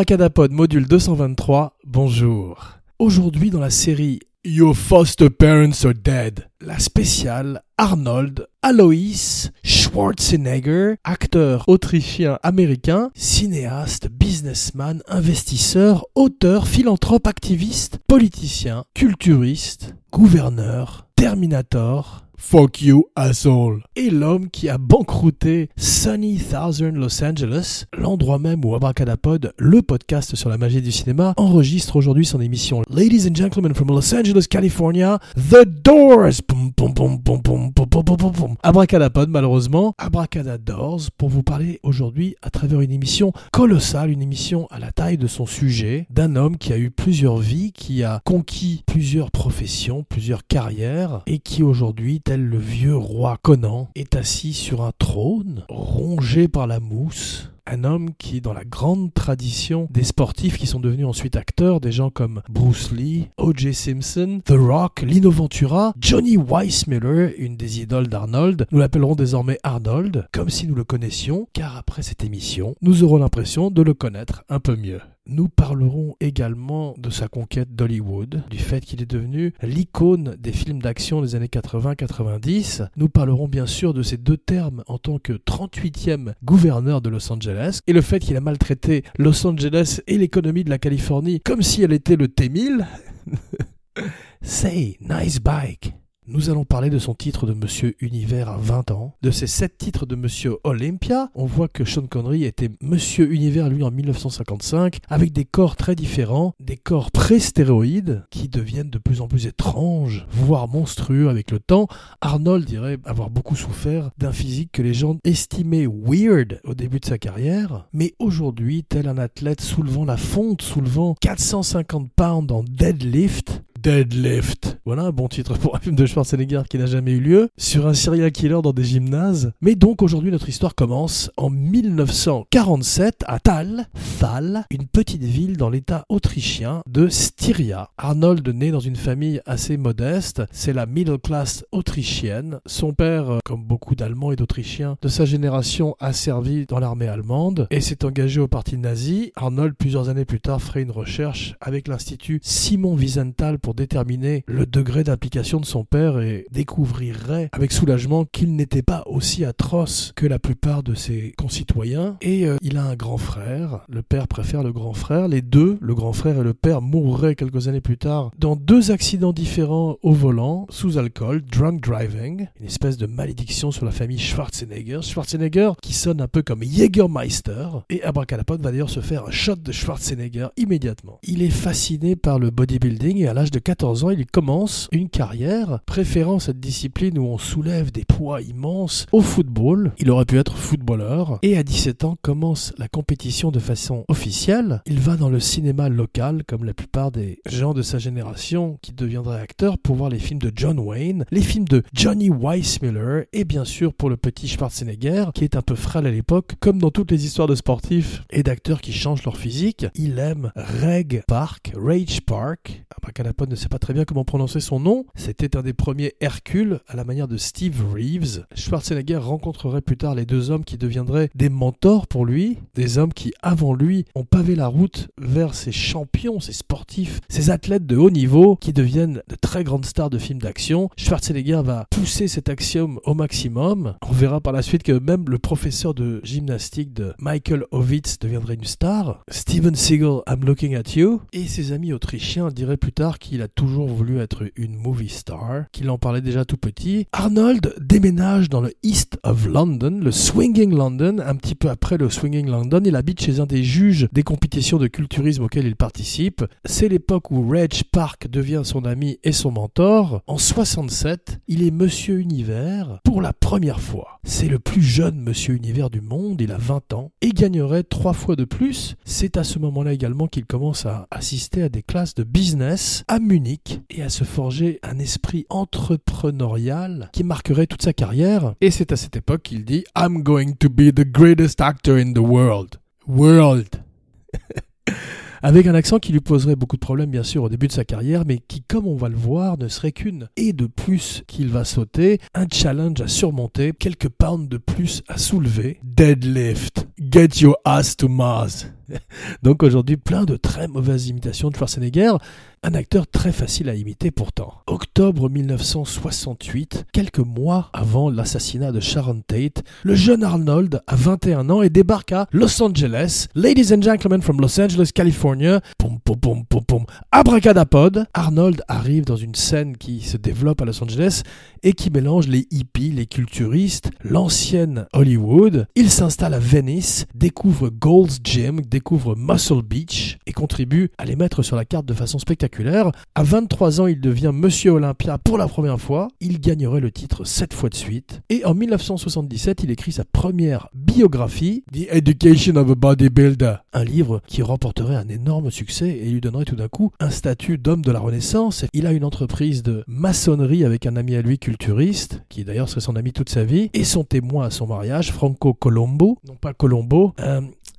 Abracadapod module 223, bonjour. Aujourd'hui dans la série Your foster parents are dead, la spéciale Arnold Alois Schwarzenegger, acteur autrichien-américain, cinéaste, businessman, investisseur, auteur, philanthrope, activiste, politicien, culturiste, gouverneur, terminator, Fuck you, asshole. Et l'homme qui a banquerouté Sunny Thousand Los Angeles, l'endroit même où Abracadapod, le podcast sur la magie du cinéma, enregistre aujourd'hui son émission Ladies and Gentlemen from Los Angeles, California, The Doors. Abracadapod, malheureusement, Abracadadors, pour vous parler aujourd'hui à travers une émission colossale, une émission à la taille de son sujet, d'un homme qui a eu plusieurs vies, qui a conquis plusieurs professions, plusieurs carrières, et qui aujourd'hui, le vieux roi Conan, est assis sur un trône, rongé par la mousse, un homme qui, dans la grande tradition des sportifs qui sont devenus ensuite acteurs, des gens comme Bruce Lee, O.J. Simpson, The Rock, Lino Ventura, Johnny Weissmuller, une des idoles d'Arnold, nous l'appellerons désormais Arnold, comme si nous le connaissions, car après cette émission, nous aurons l'impression de le connaître un peu mieux. Nous parlerons également de sa conquête d'Hollywood, du fait qu'il est devenu l'icône des films d'action des années 80-90. Nous parlerons bien sûr de ces deux termes en tant que 38e gouverneur de Los Angeles et le fait qu'il a maltraité Los Angeles et l'économie de la Californie comme si elle était le T-1000. Say, nice bike. Nous allons parler de son titre de Monsieur Univers à 20 ans, de ses 7 titres de Monsieur Olympia. On voit que Sean Connery était Monsieur Univers lui en 1955, avec des corps très différents, des corps pré-stéroïdes qui deviennent de plus en plus étranges, voire monstrueux avec le temps. Arnold dirait avoir beaucoup souffert d'un physique que les gens estimaient weird au début de sa carrière, mais aujourd'hui, tel un athlète soulevant la fonte, soulevant 450 pounds en deadlift, Deadlift. Voilà un bon titre pour un film de Schwarzenegger qui n'a jamais eu lieu, sur un serial killer dans des gymnases. Mais donc aujourd'hui notre histoire commence en 1947 à Thal, Thal, une petite ville dans l'état autrichien de Styria. Arnold naît dans une famille assez modeste, c'est la middle class autrichienne. Son père, comme beaucoup d'Allemands et d'Autrichiens de sa génération, a servi dans l'armée allemande et s'est engagé au parti nazi. Arnold, plusieurs années plus tard, ferait une recherche avec l'Institut Simon Wiesenthal pour déterminer le degré d'application de son père et découvrirait avec soulagement qu'il n'était pas aussi atroce que la plupart de ses concitoyens. Et euh, il a un grand frère, le père préfère le grand frère. Les deux, le grand frère et le père, mourraient quelques années plus tard dans deux accidents différents au volant, sous alcool, drunk driving, une espèce de malédiction sur la famille Schwarzenegger. Schwarzenegger qui sonne un peu comme Jägermeister. Et Abracadapod va d'ailleurs se faire un shot de Schwarzenegger immédiatement. Il est fasciné par le bodybuilding et à l'âge de 14 ans, il commence une carrière préférant cette discipline où on soulève des poids immenses au football. Il aurait pu être footballeur et à 17 ans commence la compétition de façon officielle. Il va dans le cinéma local comme la plupart des gens de sa génération qui deviendraient acteurs pour voir les films de John Wayne, les films de Johnny Weissmuller et bien sûr pour le petit Schwarzenegger qui est un peu frêle à l'époque comme dans toutes les histoires de sportifs et d'acteurs qui changent leur physique. Il aime Reg Park, Rage Park. Abracadapod ne sait pas très bien comment prononcer son nom. C'était un des premiers Hercule à la manière de Steve Reeves. Schwarzenegger rencontrerait plus tard les deux hommes qui deviendraient des mentors pour lui, des hommes qui avant lui ont pavé la route vers ces champions, ces sportifs, ces athlètes de haut niveau qui deviennent de très grandes stars de films d'action. Schwarzenegger va pousser cet axiome au maximum. On verra par la suite que même le professeur de gymnastique de Michael Ovitz deviendrait une star. Steven Seagal, I'm looking at you. Et ses amis autrichiens diraient plus tard qu'il a toujours voulu être une movie star, qu'il en parlait déjà tout petit. Arnold déménage dans le East of London, le Swinging London, un petit peu après le Swinging London. Il habite chez un des juges des compétitions de culturisme auxquelles il participe. C'est l'époque où Reg Park devient son ami et son mentor. En 67, il est Monsieur Univers pour la première fois. C'est le plus jeune Monsieur Univers du monde, il a 20 ans, et gagnerait trois fois de plus. C'est à ce moment-là également qu'il commence à assister à des classes de business à Munich et à se forger un esprit entrepreneurial qui marquerait toute sa carrière. Et c'est à cette époque qu'il dit I'm going to be the greatest actor in the world. World. avec un accent qui lui poserait beaucoup de problèmes bien sûr au début de sa carrière, mais qui, comme on va le voir, ne serait qu'une et de plus qu'il va sauter, un challenge à surmonter, quelques pounds de plus à soulever. Deadlift. Get your ass to Mars. Donc aujourd'hui, plein de très mauvaises imitations de Schwarzenegger. Un acteur très facile à imiter pourtant. Octobre 1968, quelques mois avant l'assassinat de Sharon Tate, le jeune Arnold a 21 ans et débarque à Los Angeles. Ladies and gentlemen from Los Angeles, California. Pom pom pom pom pom. Abracadapod. Arnold arrive dans une scène qui se développe à Los Angeles et qui mélange les hippies, les culturistes, l'ancienne Hollywood. Il s'installe à Venice, découvre Gold's Gym, Muscle Beach et contribue à les mettre sur la carte de façon spectaculaire à 23 ans, il devient Monsieur Olympia pour la première fois. Il gagnerait le titre 7 fois de suite. Et en 1977, il écrit sa première biographie, The Education of a Bodybuilder. Un livre qui remporterait un énorme succès et lui donnerait tout d'un coup un statut d'homme de la Renaissance. Il a une entreprise de maçonnerie avec un ami à lui culturiste, qui d'ailleurs serait son ami toute sa vie, et son témoin à son mariage, Franco Colombo. Non pas Colombo.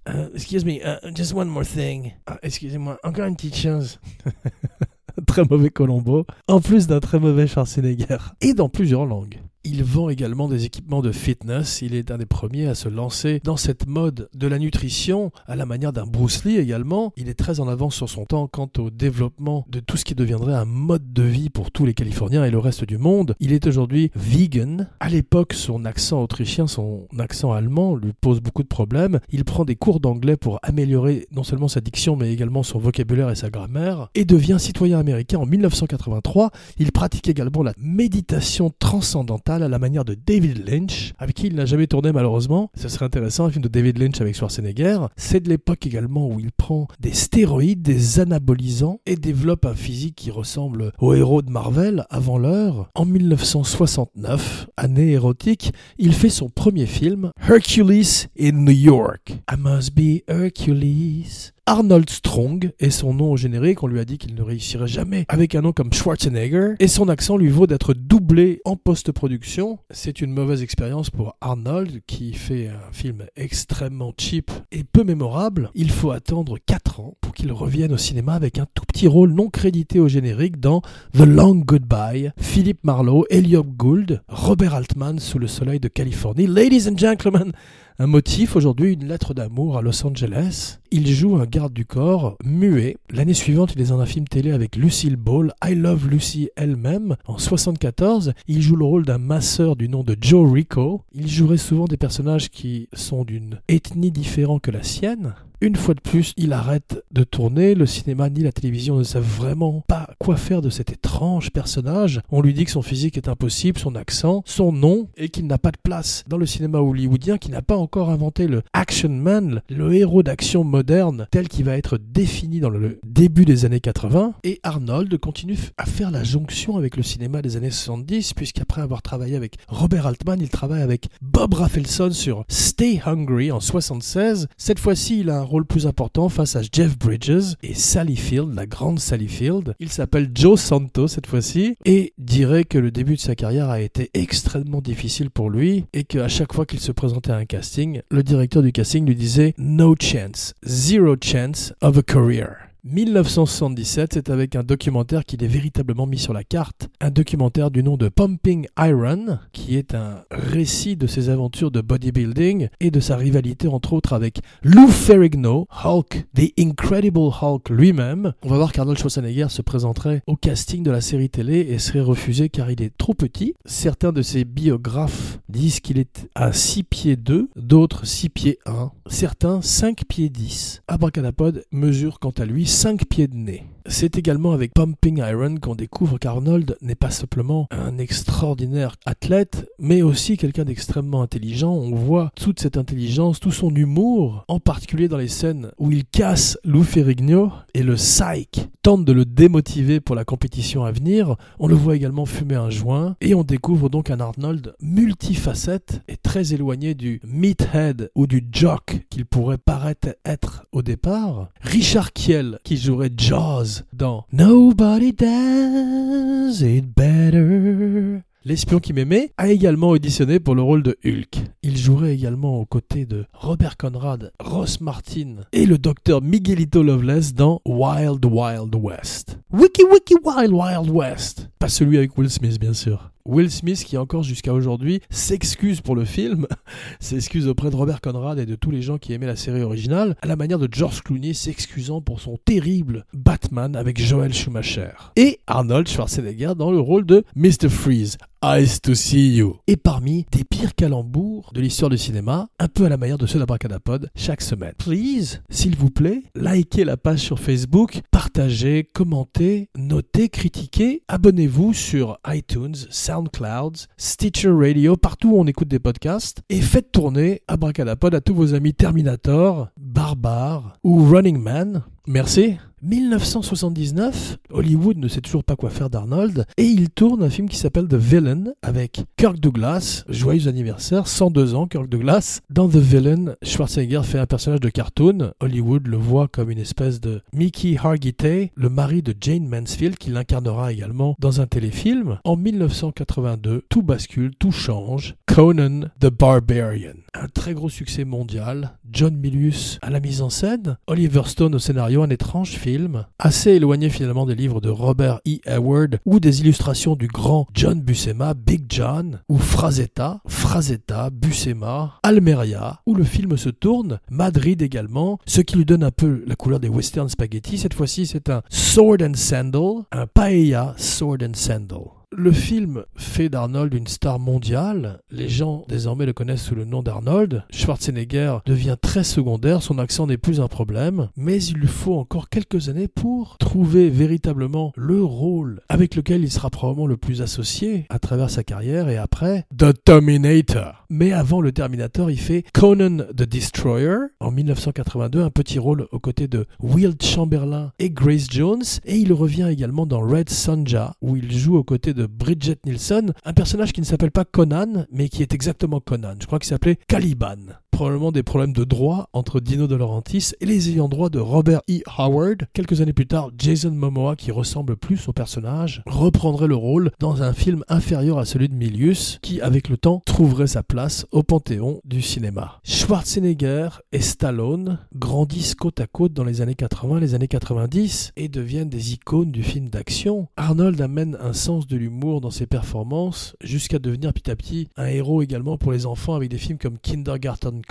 Euh, excuse me, uh, just one more thing. Ah, excusez-moi, encore une petite chose. très mauvais Colombo, en plus d'un très mauvais Schwarzenegger, et dans plusieurs langues. Il vend également des équipements de fitness. Il est un des premiers à se lancer dans cette mode de la nutrition, à la manière d'un Bruce Lee également. Il est très en avance sur son temps quant au développement de tout ce qui deviendrait un mode de vie pour tous les Californiens et le reste du monde. Il est aujourd'hui vegan. À l'époque, son accent autrichien, son accent allemand lui pose beaucoup de problèmes. Il prend des cours d'anglais pour améliorer non seulement sa diction mais également son vocabulaire et sa grammaire et devient citoyen américain en 1983. Il pratique également la méditation transcendantale à la manière de David Lynch, avec qui il n'a jamais tourné malheureusement. Ce serait intéressant, un film de David Lynch avec Schwarzenegger. C'est de l'époque également où il prend des stéroïdes, des anabolisants et développe un physique qui ressemble au héros de Marvel avant l'heure. En 1969, année érotique, il fait son premier film, Hercules in New York. I must be Hercules. Arnold Strong est son nom au générique. On lui a dit qu'il ne réussirait jamais avec un nom comme Schwarzenegger. Et son accent lui vaut d'être doublé en post-production. C'est une mauvaise expérience pour Arnold qui fait un film extrêmement cheap et peu mémorable. Il faut attendre 4 ans pour qu'il revienne au cinéma avec un tout petit rôle non crédité au générique dans The Long Goodbye, Philippe Marlowe, Elliot Gould, Robert Altman sous le soleil de Californie. Ladies and gentlemen, un motif, aujourd'hui une lettre d'amour à Los Angeles. Il joue un garde du corps muet. L'année suivante, il est dans un film télé avec Lucille Ball, I Love Lucy elle-même. En 74, il joue le rôle d'un masseur du nom de Joe Rico. Il jouerait souvent des personnages qui sont d'une ethnie différente que la sienne. Une fois de plus, il arrête de tourner. Le cinéma ni la télévision ne savent vraiment pas quoi faire de cet étrange personnage. On lui dit que son physique est impossible, son accent, son nom, et qu'il n'a pas de place dans le cinéma hollywoodien, qui n'a pas encore inventé le action man, le héros d'action moderne tel qu'il va être défini dans le début des années 80. Et Arnold continue à faire la jonction avec le cinéma des années 70, puisqu'après avoir travaillé avec Robert Altman, il travaille avec Bob Rafelson sur Stay Hungry en 76. Cette fois-ci, il a un rôle plus important face à Jeff Bridges et Sally Field, la grande Sally Field. Il s'appelle Joe Santo cette fois-ci et dirait que le début de sa carrière a été extrêmement difficile pour lui et qu'à chaque fois qu'il se présentait à un casting, le directeur du casting lui disait No chance, zero chance of a career. 1977, c'est avec un documentaire qu'il est véritablement mis sur la carte. Un documentaire du nom de Pumping Iron, qui est un récit de ses aventures de bodybuilding et de sa rivalité entre autres avec Lou Ferrigno, Hulk, The Incredible Hulk lui-même. On va voir qu'Arnold Schwarzenegger se présenterait au casting de la série télé et serait refusé car il est trop petit. Certains de ses biographes disent qu'il est à 6 pieds 2, d'autres 6 pieds 1, certains 5 pieds 10. Abracadapod mesure quant à lui 5 pieds de nez. C'est également avec Pumping Iron qu'on découvre qu'Arnold n'est pas simplement un extraordinaire athlète, mais aussi quelqu'un d'extrêmement intelligent. On voit toute cette intelligence, tout son humour, en particulier dans les scènes où il casse Lou Ferrigno et le psych tente de le démotiver pour la compétition à venir. On le voit également fumer un joint et on découvre donc un Arnold multifacette et très éloigné du meathead ou du jock qu'il pourrait paraître être au départ. Richard Kiel qui jouerait Jaws dans Nobody Does It Better. L'espion qui m'aimait a également auditionné pour le rôle de Hulk. Il jouerait également aux côtés de Robert Conrad, Ross Martin et le docteur Miguelito Loveless dans Wild Wild West. Wiki Wiki Wild Wild West. Pas celui avec Will Smith bien sûr. Will Smith, qui encore jusqu'à aujourd'hui s'excuse pour le film, s'excuse auprès de Robert Conrad et de tous les gens qui aimaient la série originale, à la manière de George Clooney s'excusant pour son terrible Batman avec Joel Schumacher. Et Arnold Schwarzenegger dans le rôle de Mr. Freeze. Eyes to see you. Et parmi des pires calembours de l'histoire du cinéma, un peu à la manière de ceux d'Abracadapod, chaque semaine. Please, s'il vous plaît, likez la page sur Facebook, partagez, commentez, notez, critiquez, abonnez-vous sur iTunes, SoundCloud, Stitcher Radio, partout où on écoute des podcasts, et faites tourner Abracadapod à tous vos amis Terminator, Barbare ou Running Man. Merci. 1979, Hollywood ne sait toujours pas quoi faire d'Arnold et il tourne un film qui s'appelle The Villain avec Kirk Douglas. Joyeux anniversaire, 102 ans Kirk Douglas. Dans The Villain, Schwarzenegger fait un personnage de cartoon. Hollywood le voit comme une espèce de Mickey Hargitay, le mari de Jane Mansfield qui l'incarnera également dans un téléfilm. En 1982, tout bascule, tout change. Conan the Barbarian. Un très gros succès mondial. John Milius à la mise en scène. Oliver Stone au scénario, un étrange film, assez éloigné finalement des livres de Robert E. Howard ou des illustrations du grand John Buscema, Big John, ou Frazetta, Frazetta, Buscema, Almeria, où le film se tourne, Madrid également, ce qui lui donne un peu la couleur des western spaghetti. Cette fois-ci, c'est un sword and sandal, un paella sword and sandal. Le film fait d'Arnold une star mondiale. Les gens désormais le connaissent sous le nom d'Arnold. Schwarzenegger devient très secondaire, son accent n'est plus un problème, mais il lui faut encore quelques années pour trouver véritablement le rôle avec lequel il sera probablement le plus associé à travers sa carrière et après The Terminator. Mais avant le Terminator, il fait Conan the Destroyer en 1982, un petit rôle aux côtés de Will Chamberlain et Grace Jones, et il revient également dans Red Sonja où il joue aux côtés de Bridget Nielsen, un personnage qui ne s'appelle pas Conan, mais qui est exactement Conan. Je crois qu'il s'appelait Caliban probablement des problèmes de droit entre Dino De Laurentiis et les ayants droit de Robert E. Howard. Quelques années plus tard, Jason Momoa, qui ressemble plus au personnage, reprendrait le rôle dans un film inférieur à celui de Milius, qui avec le temps trouverait sa place au panthéon du cinéma. Schwarzenegger et Stallone grandissent côte à côte dans les années 80 les années 90 et deviennent des icônes du film d'action. Arnold amène un sens de l'humour dans ses performances jusqu'à devenir petit à petit un héros également pour les enfants avec des films comme Kindergarten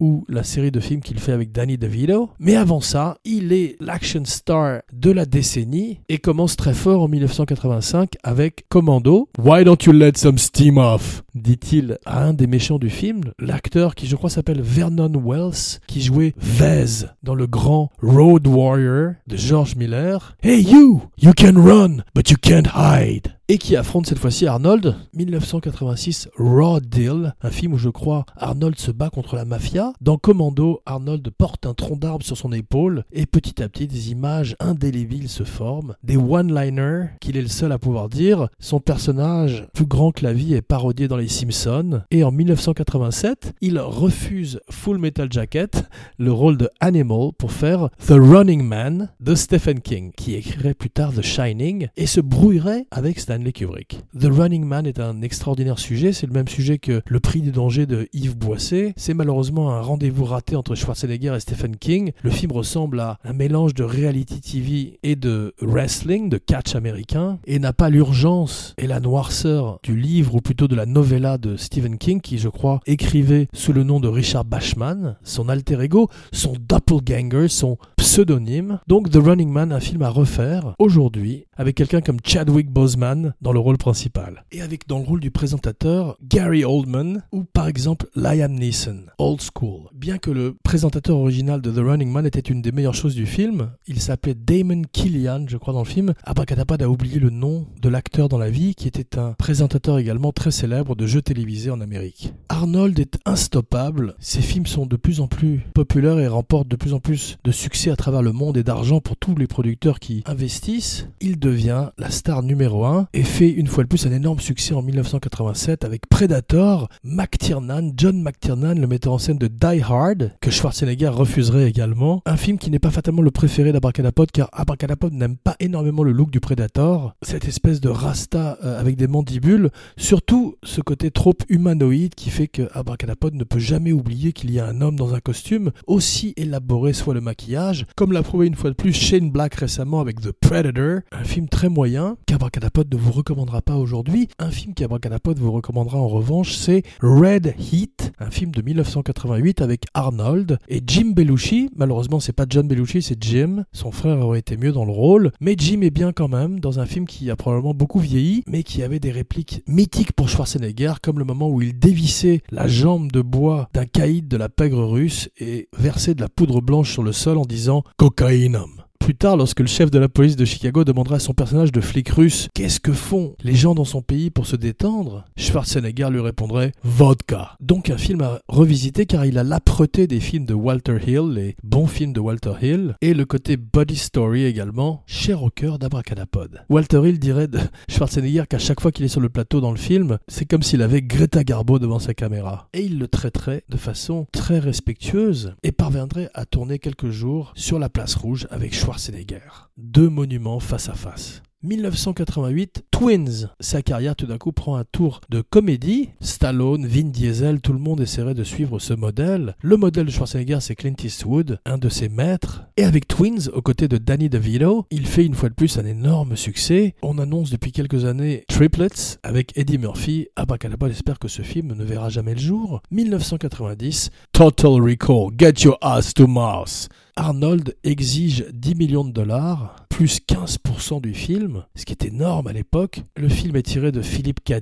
Ou la série de films qu'il fait avec Danny DeVito. Mais avant ça, il est l'action star de la décennie et commence très fort en 1985 avec Commando. Why don't you let some steam off? dit-il à un des méchants du film, l'acteur qui je crois s'appelle Vernon Wells, qui jouait Vez dans le grand Road Warrior de George Miller. Hey you, you can run, but you can't hide et qui affronte cette fois-ci Arnold. 1986, Raw Deal, un film où je crois Arnold se bat contre la mafia. Dans Commando, Arnold porte un tronc d'arbre sur son épaule et petit à petit des images indélébiles se forment, des one-liners qu'il est le seul à pouvoir dire. Son personnage, plus grand que la vie, est parodié dans Les Simpsons. Et en 1987, il refuse Full Metal Jacket, le rôle de Animal, pour faire The Running Man de Stephen King, qui écrirait plus tard The Shining et se brouillerait avec Stan Kubrick. The Running Man est un extraordinaire sujet, c'est le même sujet que Le prix du danger de Yves Boisset. C'est malheureusement un rendez-vous raté entre Schwarzenegger et Stephen King. Le film ressemble à un mélange de reality TV et de wrestling, de catch américain, et n'a pas l'urgence et la noirceur du livre ou plutôt de la novella de Stephen King qui, je crois, écrivait sous le nom de Richard Bachman, son alter ego, son doppelganger, son pseudonyme. Donc The Running Man, un film à refaire aujourd'hui avec quelqu'un comme Chadwick Boseman dans le rôle principal. Et avec dans le rôle du présentateur Gary Oldman ou par exemple Liam Neeson, Old School. Bien que le présentateur original de The Running Man était une des meilleures choses du film, il s'appelait Damon Killian, je crois dans le film. Abracadapad a oublié le nom de l'acteur dans la vie qui était un présentateur également très célèbre de jeux télévisés en Amérique. Arnold est instoppable, ses films sont de plus en plus populaires et remportent de plus en plus de succès à travers le monde et d'argent pour tous les producteurs qui investissent. Il devient la star numéro 1 et fait une fois de plus un énorme succès en 1987 avec Predator, McTiernan, John McTiernan, le metteur en scène de Die Hard, que Schwarzenegger refuserait également. Un film qui n'est pas fatalement le préféré d'Abracadapod car Abracadapod n'aime pas énormément le look du Predator, cette espèce de rasta euh, avec des mandibules, surtout ce côté trop humanoïde qui fait que Abracadapod ne peut jamais oublier qu'il y a un homme dans un costume, aussi élaboré soit le maquillage, comme l'a prouvé une fois de plus Shane Black récemment avec The Predator, un film très moyen qu'Abracadapod ne vous recommandera pas aujourd'hui. Un film qu'Abracadapod vous recommandera en revanche, c'est Red Heat, un film de 1988 avec Arnold et Jim Belushi. Malheureusement, c'est pas John Belushi, c'est Jim. Son frère aurait été mieux dans le rôle, mais Jim est bien quand même dans un film qui a probablement beaucoup vieilli, mais qui avait des répliques mythiques pour Schwarzenegger, comme le moment où il dévissait la jambe de bois d'un caïd de la pègre russe et versait de la poudre blanche sur le sol en disant Cocainum. Plus tard, lorsque le chef de la police de Chicago demandera à son personnage de flic russe Qu'est-ce que font les gens dans son pays pour se détendre? Schwarzenegger lui répondrait Vodka. Donc un film à revisiter car il a l'âpreté des films de Walter Hill, les bons films de Walter Hill, et le côté body story également, cher au cœur d'Abracadapod. Walter Hill dirait de Schwarzenegger qu'à chaque fois qu'il est sur le plateau dans le film, c'est comme s'il avait Greta Garbo devant sa caméra. Et il le traiterait de façon très respectueuse et parviendrait à tourner quelques jours sur la place rouge avec Schwarzenegger Schwarzenegger. Deux monuments face à face. 1988, Twins. Sa carrière tout d'un coup prend un tour de comédie. Stallone, Vin Diesel, tout le monde essaierait de suivre ce modèle. Le modèle de Schwarzenegger, c'est Clint Eastwood, un de ses maîtres. Et avec Twins, aux côtés de Danny DeVito, il fait une fois de plus un énorme succès. On annonce depuis quelques années Triplets avec Eddie Murphy. Abracadabra espère que ce film ne verra jamais le jour. 1990, Total Recall, Get Your Ass to Mars. Arnold exige 10 millions de dollars, plus 15% du film, ce qui est énorme à l'époque. Le film est tiré de Philip K.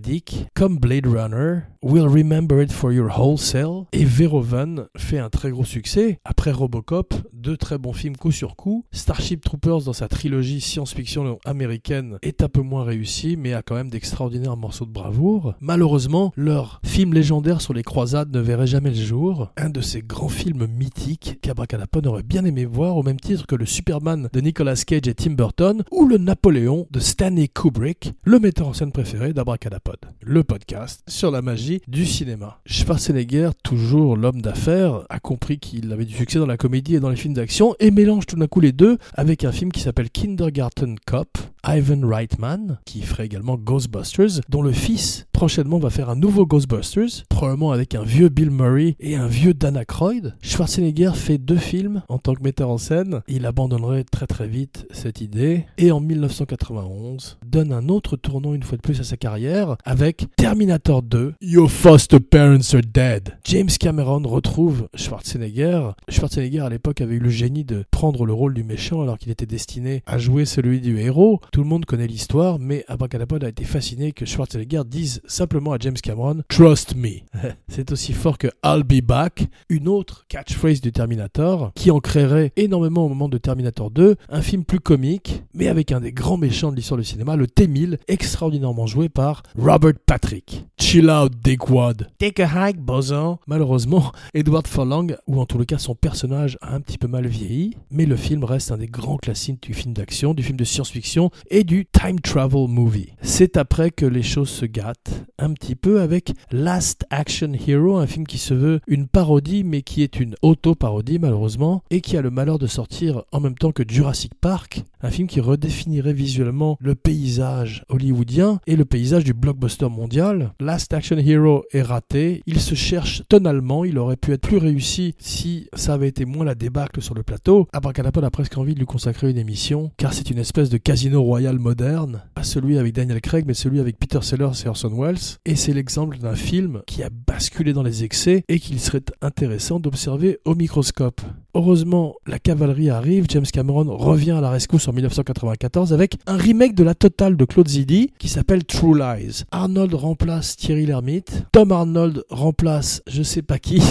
Comme Blade Runner, We'll Remember It for Your Wholesale, et Verhoeven fait un très gros succès. Après Robocop, deux très bons films coup sur coup. Starship Troopers dans sa trilogie science-fiction américaine est un peu moins réussi, mais a quand même d'extraordinaires morceaux de bravoure. Malheureusement, leur film légendaire sur les croisades ne verrait jamais le jour. Un de ces grands films mythiques qu'Abracadapod aurait bien aimé voir au même titre que le Superman de Nicolas Cage et Tim Burton ou le Napoléon de Stanley Kubrick, le metteur en scène préféré d'Abracadapod. Le podcast sur la magie du cinéma. Schwarzenegger, toujours l'homme d'affaires, a compris qu'il avait du succès dans la comédie et dans les films d'action et mélange tout d'un coup les deux avec un film qui s'appelle Kindergarten Cop, Ivan Reitman, qui ferait également Ghostbusters, dont le fils prochainement va faire un nouveau Ghostbusters, probablement avec un vieux Bill Murray et un vieux Dan Aykroyd. Schwarzenegger fait deux films en tant que metteur en scène. Il abandonnerait très très vite cette idée et en 1991 donne un autre tournant une fois de plus à sa carrière avec Terminator 2, Your foster parents are dead. James Cameron retrouve Schwarzenegger. Schwarzenegger à l'époque avait eu le génie de prendre le rôle du méchant alors qu'il était destiné à jouer celui du héros. Tout le monde connaît l'histoire, mais Abracadapod a été fasciné que Schwarzenegger dise simplement à James Cameron Trust me. C'est aussi fort que I'll be back, une autre catchphrase du Terminator, qui en créerait énormément au moment de Terminator 2, un film plus comique, mais avec un des grands méchants de l'histoire du cinéma, le T-1000, extraordinairement joué par Robert Patrick. Chill out, Dickwad. Take a hike, boson. Malheureusement, Edward Furlong, ou en tout le cas son personnage, a un petit peu mal vieilli, mais le film reste un des grands classiques du film d'action, du film de science-fiction et du time travel movie. C'est après que les choses se gâtent un petit peu avec Last Action Hero, un film qui se veut une parodie mais qui est une auto-parodie malheureusement et qui a le malheur de sortir en même temps que Jurassic Park, un film qui redéfinirait visuellement le paysage hollywoodien et le paysage du blockbuster mondial. Last Action Hero est raté, il se cherche tonalement, il aurait pu être plus réussi si ça avait été moins la débâcle sur le plateau. Abracadapod a presque envie de lui consacrer une émission car c'est une espèce de casino royal moderne, pas celui avec Daniel Craig mais celui avec Peter Sellers et Orson Welles et c'est l'exemple d'un film qui a basculé dans les excès et qu'il serait intéressant d'observer au microscope. Heureusement, la cavalerie arrive, James Cameron revient à la rescousse en 1994 avec un remake de la totale de Claude Zidi qui s'appelle True Lies. Arnold remplace Thierry Lhermitte, Tom Arnold remplace je sais pas qui.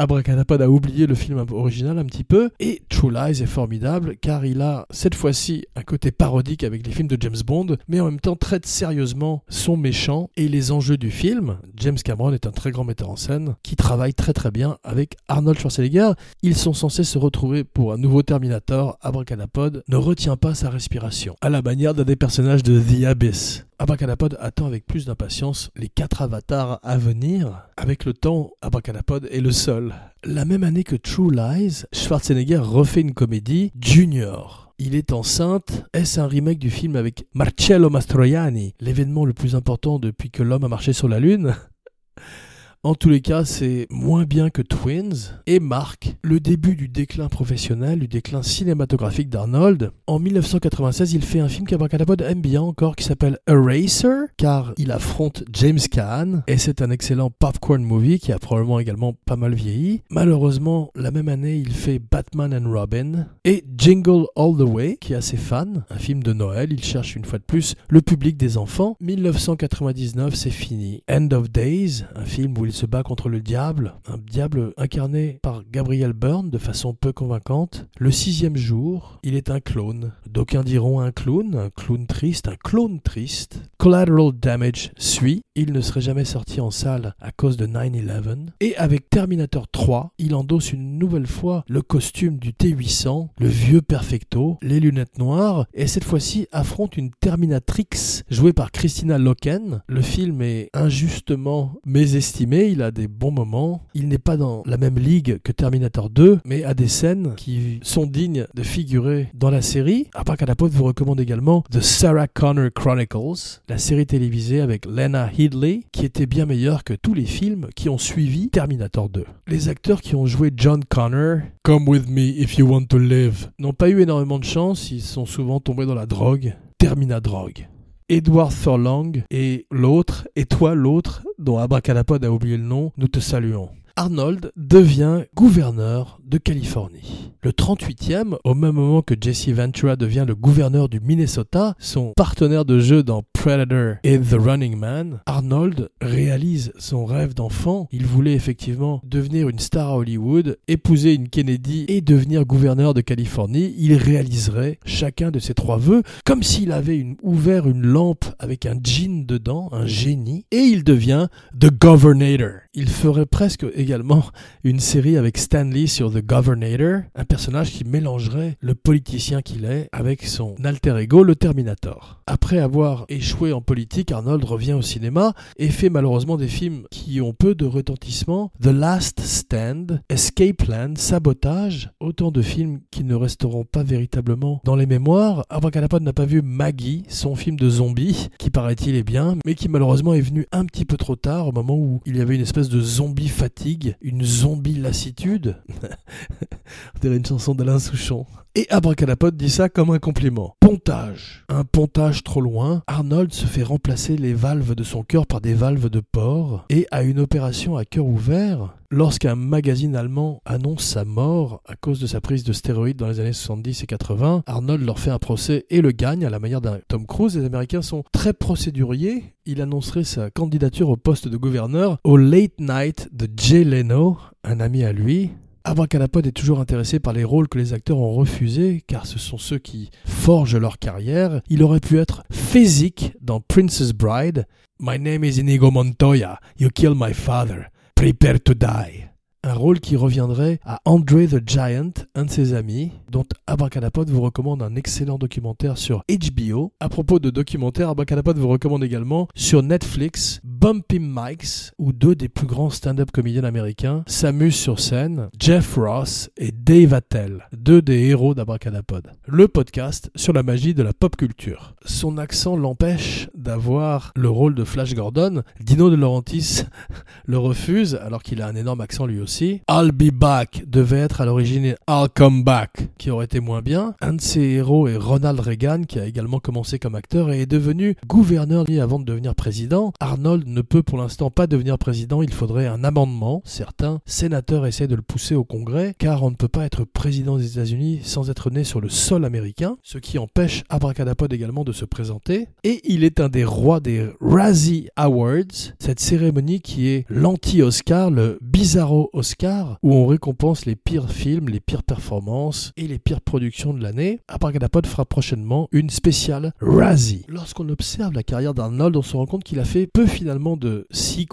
Abracadapod a oublié le film original un petit peu, et True Lies est formidable car il a cette fois-ci un côté parodique avec les films de James Bond, mais en même temps traite sérieusement son méchant et les enjeux du film. James Cameron est un très grand metteur en scène qui travaille très très bien avec Arnold Schwarzenegger. Ils sont censés se retrouver pour un nouveau Terminator. Abracadapod ne retient pas sa respiration, à la manière d'un des personnages de The Abyss. Abracadapod attend avec plus d'impatience les quatre avatars à venir. Avec le temps, Abracadapod est le seul. La même année que True Lies, Schwarzenegger refait une comédie, Junior. Il est enceinte. Est-ce un remake du film avec Marcello Mastroianni, l'événement le plus important depuis que l'homme a marché sur la Lune? En tous les cas, c'est moins bien que Twins et marque le début du déclin professionnel, du déclin cinématographique d'Arnold. En 1996, il fait un film qu'Abracadabod aime bien encore qui s'appelle Eraser, car il affronte James Caan et c'est un excellent popcorn movie qui a probablement également pas mal vieilli. Malheureusement, la même année, il fait Batman and Robin et Jingle All the Way, qui est assez fan, un film de Noël. Il cherche une fois de plus le public des enfants. 1999, c'est fini. End of Days, un film où il se bat contre le diable, un diable incarné par Gabriel Byrne de façon peu convaincante. Le sixième jour, il est un clone. D'aucuns diront un clown, un clown triste, un clone triste. Collateral Damage suit. Il ne serait jamais sorti en salle à cause de 9-11. Et avec Terminator 3, il endosse une nouvelle fois le costume du T-800, le vieux perfecto, les lunettes noires, et cette fois-ci affronte une Terminatrix jouée par Christina Loken. Le film est injustement mésestimé, il a des bons moments. Il n'est pas dans la même ligue que Terminator 2, mais a des scènes qui sont dignes de figurer dans la série. Abracadapod vous recommande également The Sarah Connor Chronicles, la série télévisée avec Lena Headley, qui était bien meilleure que tous les films qui ont suivi Terminator 2. Les acteurs qui ont joué John Connor, Come with me if you want to live, n'ont pas eu énormément de chance, ils sont souvent tombés dans la drogue. Termina drogue. Edward Furlong et l'autre, et toi l'autre, dont Abracadapod a oublié le nom, nous te saluons. Arnold devient gouverneur de Californie. Le 38e, au même moment que Jesse Ventura devient le gouverneur du Minnesota, son partenaire de jeu dans Predator et The Running Man, Arnold réalise son rêve d'enfant. Il voulait effectivement devenir une star à Hollywood, épouser une Kennedy et devenir gouverneur de Californie. Il réaliserait chacun de ses trois vœux comme s'il avait ouvert une lampe avec un djinn dedans, un génie, et il devient The Governator. Il ferait presque également une série avec Stanley sur The Governator, un personnage qui mélangerait le politicien qu'il est avec son alter ego, le Terminator. Après avoir échoué en politique, Arnold revient au cinéma et fait malheureusement des films qui ont peu de retentissement. The Last Stand, Escape Plan, Sabotage, autant de films qui ne resteront pas véritablement dans les mémoires. Abracadapod n'a pas vu Maggie, son film de zombie, qui paraît-il est bien, mais qui malheureusement est venu un petit peu trop tard, au moment où il y avait une espèce de zombie fatigue, une zombie lassitude. On dirait une chanson d'Alain Souchon. Et Abracadapod dit ça comme un compliment. Pontage. Un pontage trop loin. Arnold se fait remplacer les valves de son cœur par des valves de porc et a une opération à cœur ouvert lorsqu'un magazine allemand annonce sa mort à cause de sa prise de stéroïdes dans les années 70 et 80. Arnold leur fait un procès et le gagne à la manière d'un Tom Cruise. Les Américains sont très procéduriers. Il annoncerait sa candidature au poste de gouverneur au Late Night de Jay Leno, un ami à lui. Abracadapod est toujours intéressé par les rôles que les acteurs ont refusés, car ce sont ceux qui forgent leur carrière. Il aurait pu être Physique dans Princess Bride. My name is Inigo Montoya. You kill my father. Prepare to die. Un rôle qui reviendrait à Andre the Giant, un de ses amis, dont Abracadapod vous recommande un excellent documentaire sur HBO. À propos de documentaires, Abracadapod vous recommande également sur Netflix Bumpy Mikes, où deux des plus grands stand-up comédiens américains s'amusent sur scène, Jeff Ross et Dave Attell, deux des héros d'Abracadapod. Le podcast sur la magie de la pop culture. Son accent l'empêche d'avoir le rôle de Flash Gordon. Dino De Laurentiis le refuse, alors qu'il a un énorme accent lui aussi. I'll Be Back devait être à l'origine I'll Come Back, qui aurait été moins bien. Un de ses héros est Ronald Reagan, qui a également commencé comme acteur et est devenu gouverneur avant de devenir président. Arnold ne peut pour l'instant pas devenir président, il faudrait un amendement. Certains sénateurs essaient de le pousser au Congrès, car on ne peut pas être président des États-Unis sans être né sur le sol américain, ce qui empêche Abracadapod également de se présenter. Et il est un des rois des Razzie Awards, cette cérémonie qui est l'anti-Oscar, le bizarro Oscar, où on récompense les pires films, les pires performances et les pires productions de l'année. Abracadapod fera prochainement une spéciale Razzie. Lorsqu'on observe la carrière d'Arnold, on se rend compte qu'il a fait peu finalement de sequels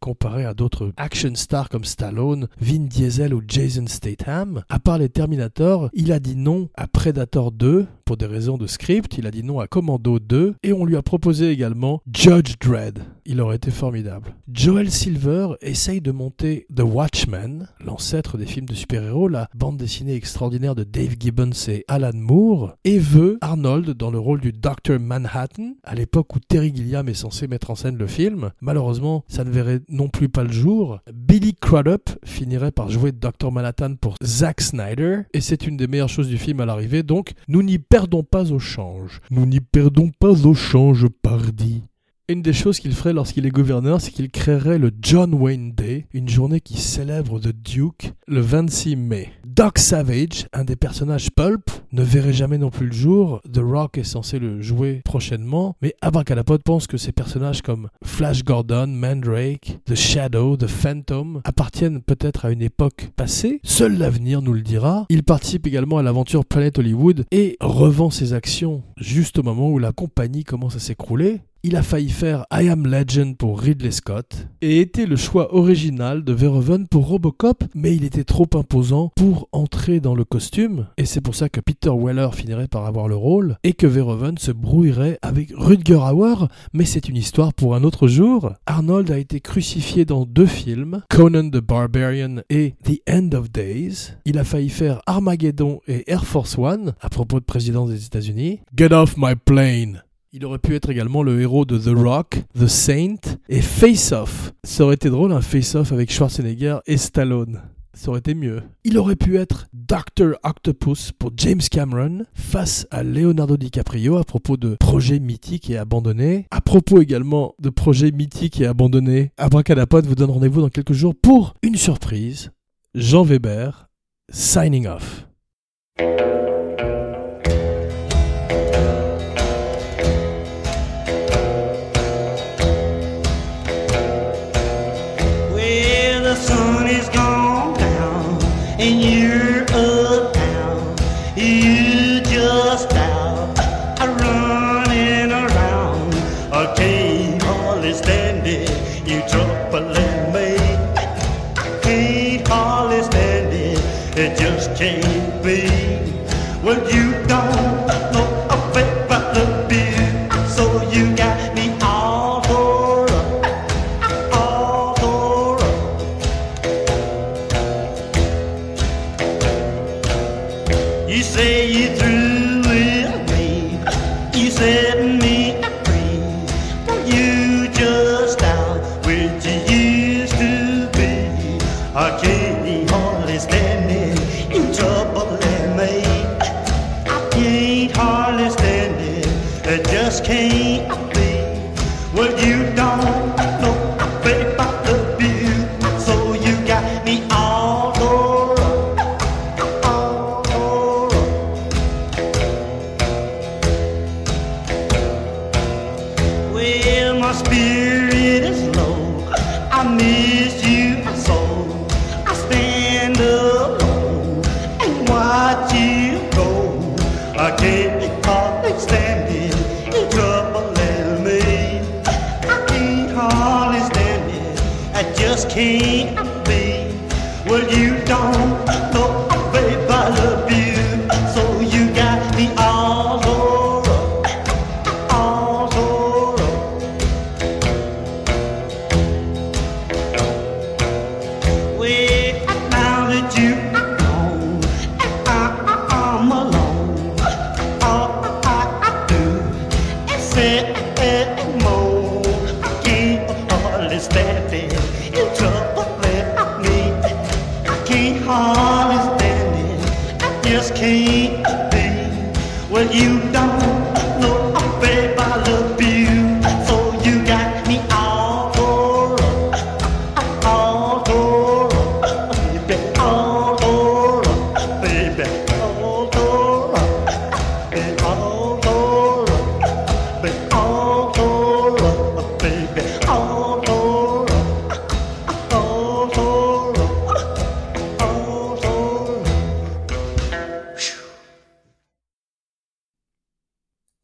comparé à d'autres action stars comme Stallone, Vin Diesel ou Jason Statham. À part les Terminator, il a dit non à Predator 2 pour des raisons de script, il a dit non à Commando 2 et on lui a proposé également Judge Dredd. Il aurait été formidable. Joel Silver essaye de monter The Watchmen, l'ancêtre des films de super-héros, la bande dessinée extraordinaire de Dave Gibbons et Alan Moore, et veut Arnold dans le rôle du Dr. Manhattan, à l'époque où Terry Gilliam est censé mettre en scène le film. Malheureusement, ça ne verrait non plus pas le jour. Billy Crudup finirait par jouer Dr. Manhattan pour Zack Snyder, et c'est une des meilleures choses du film à l'arrivée, donc nous n'y perdons pas au change. Nous n'y perdons pas au change, pardi. Une des choses qu'il ferait lorsqu'il est gouverneur, c'est qu'il créerait le John Wayne Day, une journée qui célèbre The Duke, le 26 mai. Doc Savage, un des personnages pulp, ne verrait jamais non plus le jour. The Rock est censé le jouer prochainement, mais Abracadapod pense que ces personnages comme Flash Gordon, Mandrake, The Shadow, The Phantom appartiennent peut-être à une époque passée. Seul l'avenir nous le dira. Il participe également à l'aventure Planet Hollywood et revend ses actions juste au moment où la compagnie commence à s'écrouler. Il a failli faire I Am Legend pour Ridley Scott et était le choix original de Verhoeven pour Robocop, mais il était trop imposant pour entrer dans le costume et c'est pour ça que Peter Weller finirait par avoir le rôle et que Verhoeven se brouillerait avec Rutger Hauer, mais c'est une histoire pour un autre jour. Arnold a été crucifié dans deux films, Conan the Barbarian et The End of Days. Il a failli faire Armageddon et Air Force One à propos de président des États-Unis. Get off my plane il aurait pu être également le héros de The Rock, The Saint et Face Off. Ça aurait été drôle un Face Off avec Schwarzenegger et Stallone. Ça aurait été mieux. Il aurait pu être Dr. Octopus pour James Cameron face à Leonardo DiCaprio à propos de projets mythiques et abandonnés. À propos également de projets mythiques et abandonnés, Abracadapod vous donne rendez-vous dans quelques jours pour une surprise. Jean Weber, signing off.